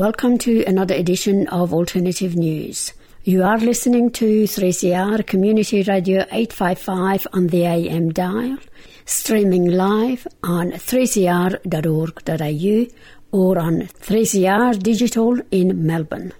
Welcome to another edition of Alternative News. You are listening to 3CR Community Radio 855 on the AM dial, streaming live on 3cr.org.au or on 3CR Digital in Melbourne.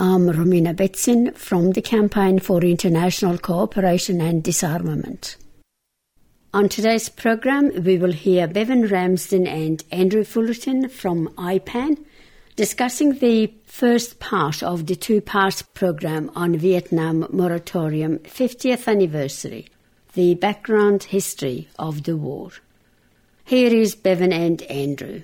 I'm Romina Betsin from the Campaign for International Cooperation and Disarmament. On today's program, we will hear Bevan Ramsden and Andrew Fullerton from IPAN discussing the first part of the two part program on Vietnam Moratorium 50th anniversary, the background history of the war. Here is Bevan and Andrew.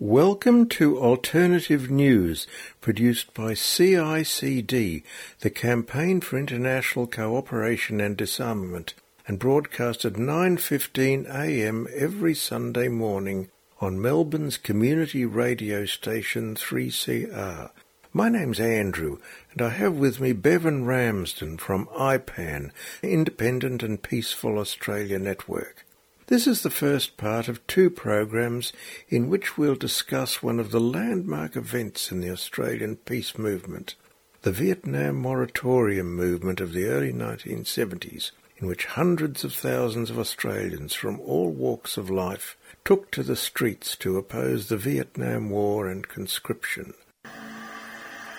Welcome to Alternative News, produced by CICD, the Campaign for International Cooperation and Disarmament, and broadcast at 9:15 a.m. every Sunday morning on Melbourne's community radio station 3CR. My name's Andrew, and I have with me Bevan Ramsden from IPAN, Independent and Peaceful Australia Network. This is the first part of two programs in which we'll discuss one of the landmark events in the Australian peace movement, the Vietnam Moratorium movement of the early 1970s, in which hundreds of thousands of Australians from all walks of life took to the streets to oppose the Vietnam War and conscription.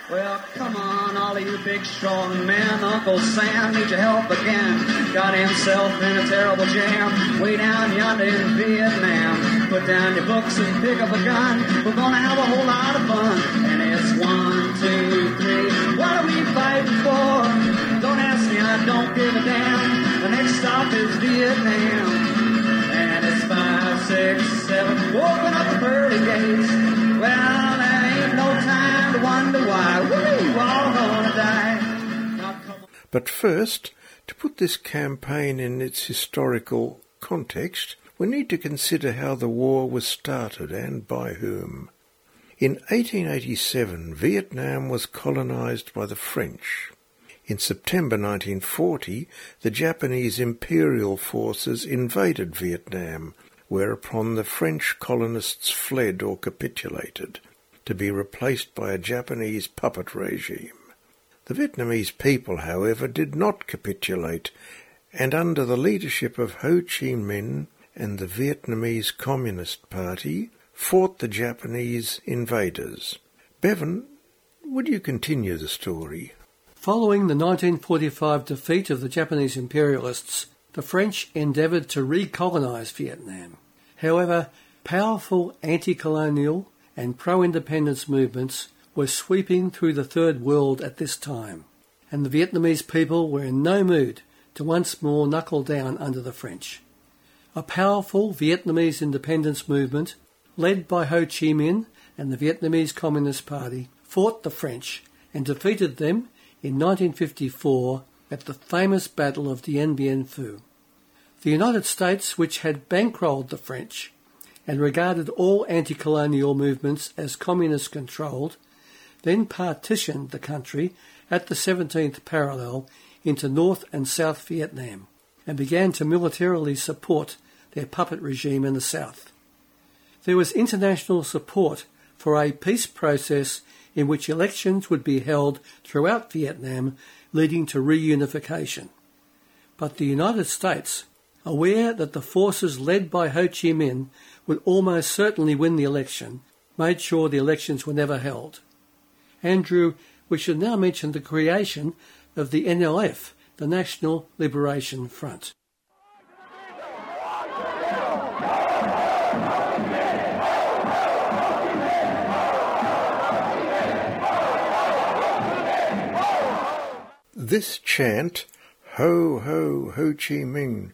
Well, come on, all of you big strong men. Uncle Sam needs your help again. Got himself in a terrible jam way down yonder in Vietnam. Put down your books and pick up a gun. We're gonna have a whole lot But first, to put this campaign in its historical context, we need to consider how the war was started and by whom. In 1887, Vietnam was colonized by the French. In September 1940, the Japanese imperial forces invaded Vietnam, whereupon the French colonists fled or capitulated, to be replaced by a Japanese puppet regime. The Vietnamese people, however, did not capitulate, and under the leadership of Ho Chi Minh and the Vietnamese Communist Party, fought the Japanese invaders. Bevan, would you continue the story? Following the 1945 defeat of the Japanese imperialists, the French endeavoured to recolonise Vietnam. However, powerful anti-colonial and pro-independence movements were sweeping through the Third World at this time, and the Vietnamese people were in no mood to once more knuckle down under the French. A powerful Vietnamese independence movement, led by Ho Chi Minh and the Vietnamese Communist Party, fought the French and defeated them in 1954 at the famous Battle of Dien Bien Phu. The United States, which had bankrolled the French and regarded all anti colonial movements as communist controlled, then partitioned the country at the 17th parallel into North and South Vietnam and began to militarily support their puppet regime in the South. There was international support for a peace process in which elections would be held throughout Vietnam, leading to reunification. But the United States aware that the forces led by Ho Chi Minh would almost certainly win the election, made sure the elections were never held. Andrew, we should now mention the creation of the NLF, the National Liberation Front. This chant, Ho Ho Ho Chi Minh,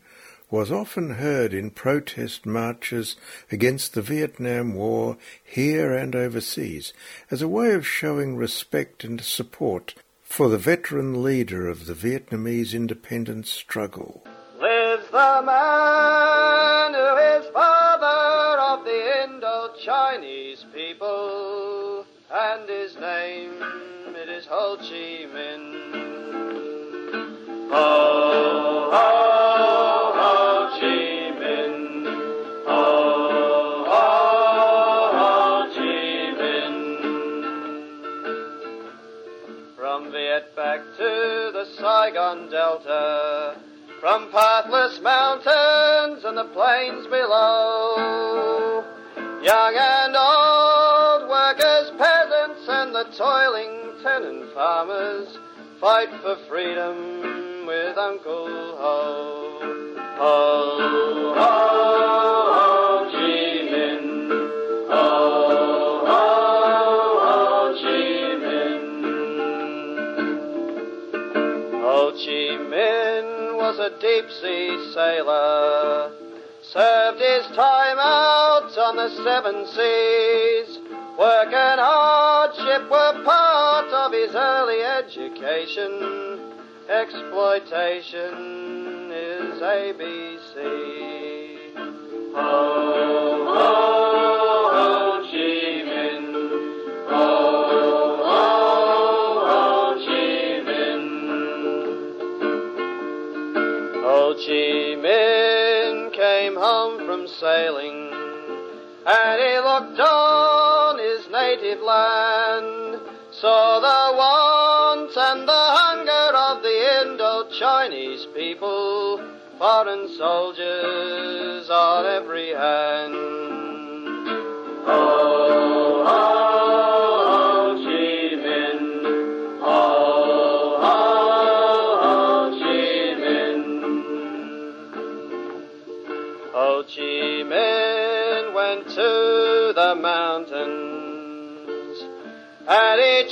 was often heard in protest marches against the Vietnam War here and overseas as a way of showing respect and support for the veteran leader of the Vietnamese independence struggle. Lives the man who is father of the Indo-Chinese people, and his name it is Ho Chi Minh. Ho, ho. Saigon Delta, from pathless mountains and the plains below. Young and old, workers, peasants, and the toiling tenant farmers fight for freedom with Uncle Ho. Ho, ho, ho, Chi Minh was a deep sea sailor, served his time out on the seven seas. Work and hardship were part of his early education. Exploitation is ABC. Ho, sailing and he looked on his native land, saw the wants and the hunger of the Indo-Chinese people, foreign soldiers on every hand.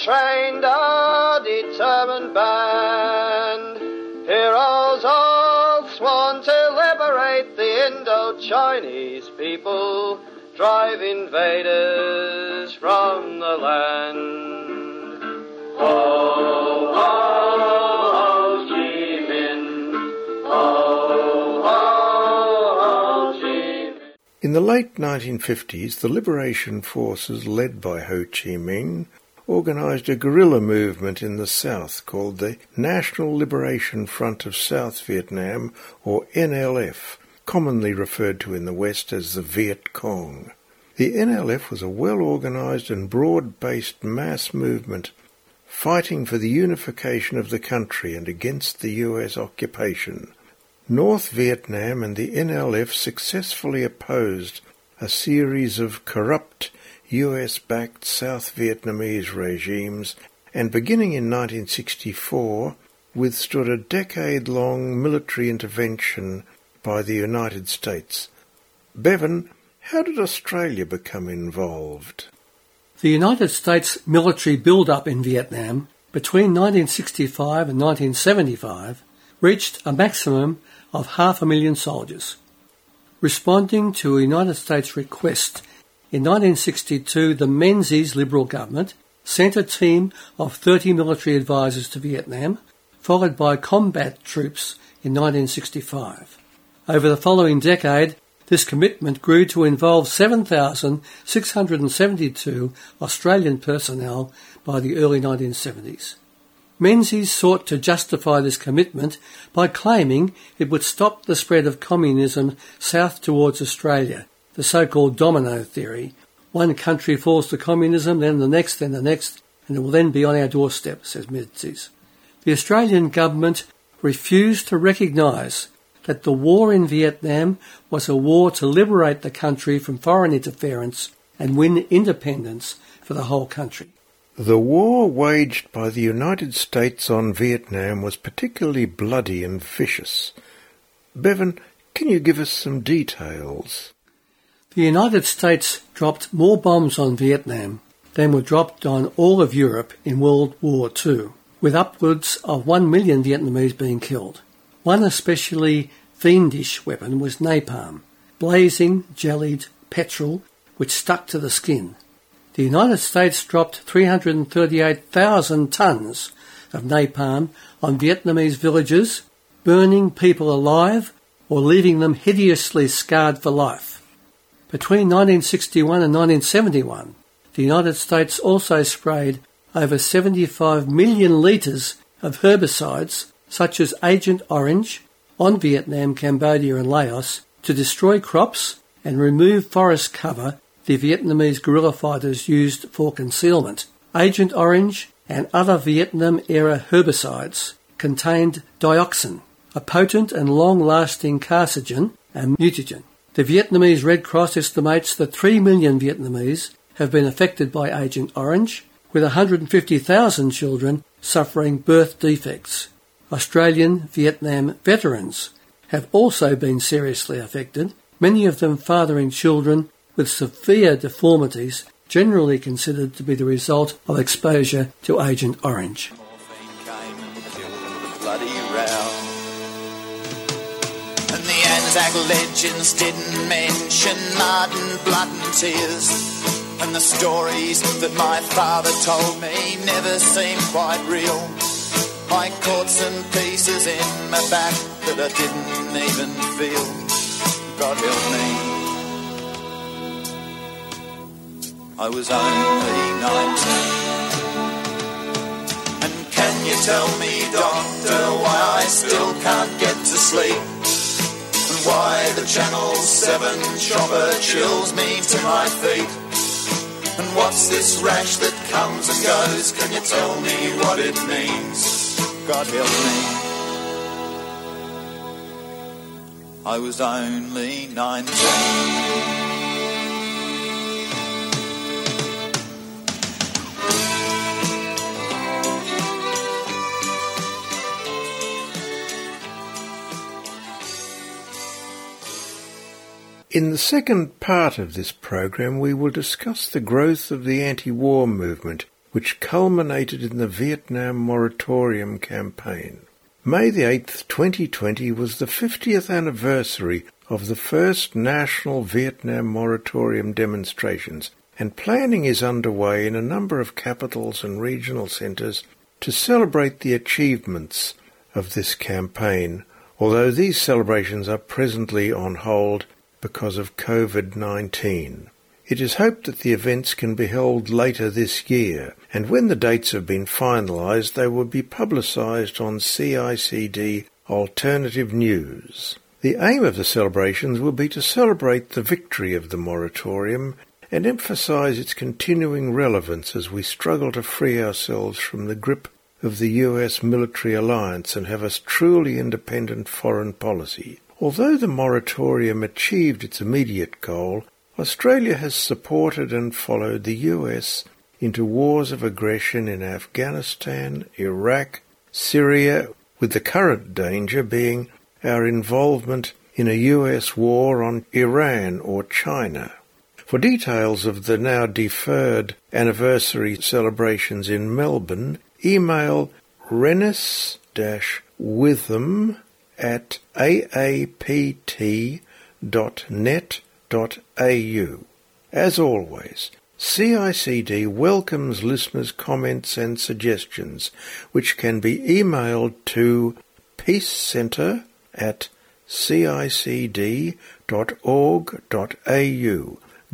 Trained a determined band. Heroes all sworn to liberate the Indo-Chinese people, drive invaders from the land. Chi Minh. In the late 1950s, the liberation forces led by Ho Chi Minh organized a guerrilla movement in the south called the National Liberation Front of South Vietnam, or NLF, commonly referred to in the West as the Viet Cong. The NLF was a well organized and broad based mass movement fighting for the unification of the country and against the US occupation. North Vietnam and the NLF successfully opposed a series of corrupt US backed South Vietnamese regimes and beginning in 1964 withstood a decade long military intervention by the United States. Bevan, how did Australia become involved? The United States military build-up in Vietnam between 1965 and 1975 reached a maximum of half a million soldiers. Responding to a United States request in 1962, the Menzies Liberal government sent a team of 30 military advisors to Vietnam, followed by combat troops in 1965. Over the following decade, this commitment grew to involve 7,672 Australian personnel by the early 1970s. Menzies sought to justify this commitment by claiming it would stop the spread of communism south towards Australia, the so-called domino theory. One country falls to communism, then the next, then the next, and it will then be on our doorstep, says Menzies. The Australian government refused to recognise that the war in Vietnam was a war to liberate the country from foreign interference and win independence for the whole country. The war waged by the United States on Vietnam was particularly bloody and vicious. Bevan, can you give us some details? The United States dropped more bombs on Vietnam than were dropped on all of Europe in World War II, with upwards of one million Vietnamese being killed. One especially fiendish weapon was napalm, blazing, jellied petrol which stuck to the skin. The United States dropped 338,000 tons of napalm on Vietnamese villages, burning people alive or leaving them hideously scarred for life. Between 1961 and 1971, the United States also sprayed over 75 million litres of herbicides such as Agent Orange on Vietnam, Cambodia and Laos to destroy crops and remove forest cover the Vietnamese guerrilla fighters used for concealment. Agent Orange and other Vietnam era herbicides contained dioxin, a potent and long-lasting carcinogen and mutagen. The Vietnamese Red Cross estimates that 3 million Vietnamese have been affected by Agent Orange, with 150,000 children suffering birth defects. Australian Vietnam veterans have also been seriously affected, many of them fathering children with severe deformities generally considered to be the result of exposure to Agent Orange. Anzac legends didn't mention mud and blood and tears. And the stories that my father told me never seemed quite real. I caught some pieces in my back that I didn't even feel. God help me. I was only 19. And can you tell me, doctor, why I still can't get to sleep? Why the Channel 7 chopper chills me to my feet? And what's this rash that comes and goes? Can you tell me what it means? God help me. I was only 19. In the second part of this program, we will discuss the growth of the anti-war movement, which culminated in the Vietnam Moratorium campaign. May the 8th, 2020 was the 50th anniversary of the first national Vietnam Moratorium demonstrations, and planning is underway in a number of capitals and regional centres to celebrate the achievements of this campaign, although these celebrations are presently on hold because of COVID-19. It is hoped that the events can be held later this year, and when the dates have been finalised, they will be publicised on CICD Alternative News. The aim of the celebrations will be to celebrate the victory of the moratorium and emphasise its continuing relevance as we struggle to free ourselves from the grip of the US military alliance and have a truly independent foreign policy. Although the moratorium achieved its immediate goal, Australia has supported and followed the US into wars of aggression in Afghanistan, Iraq, Syria, with the current danger being our involvement in a US war on Iran or China. For details of the now deferred anniversary celebrations in Melbourne, email rennis-witham at aapt.net.au. As always, CICD welcomes listeners' comments and suggestions, which can be emailed to peacecentre at cicd.org.au.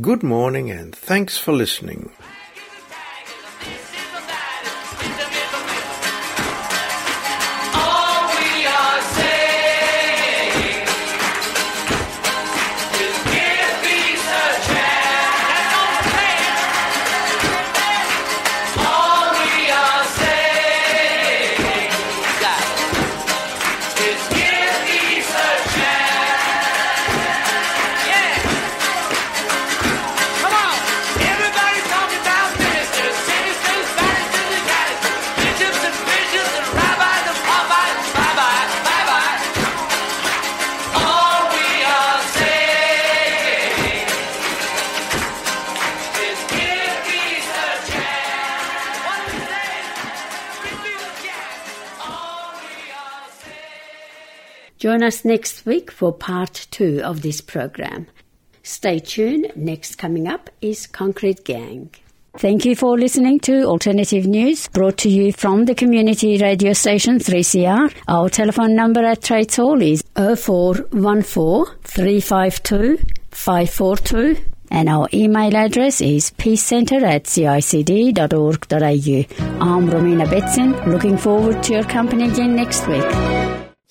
Good morning and thanks for listening. Join us next week for part two of this program. Stay tuned. Next coming up is Concrete Gang. Thank you for listening to Alternative News brought to you from the community radio station 3CR. Our telephone number at Trades Hall is 0414 352 542 and our email address is peacecentre at cicd.org.au. I'm Romina Betson, looking forward to your company again next week.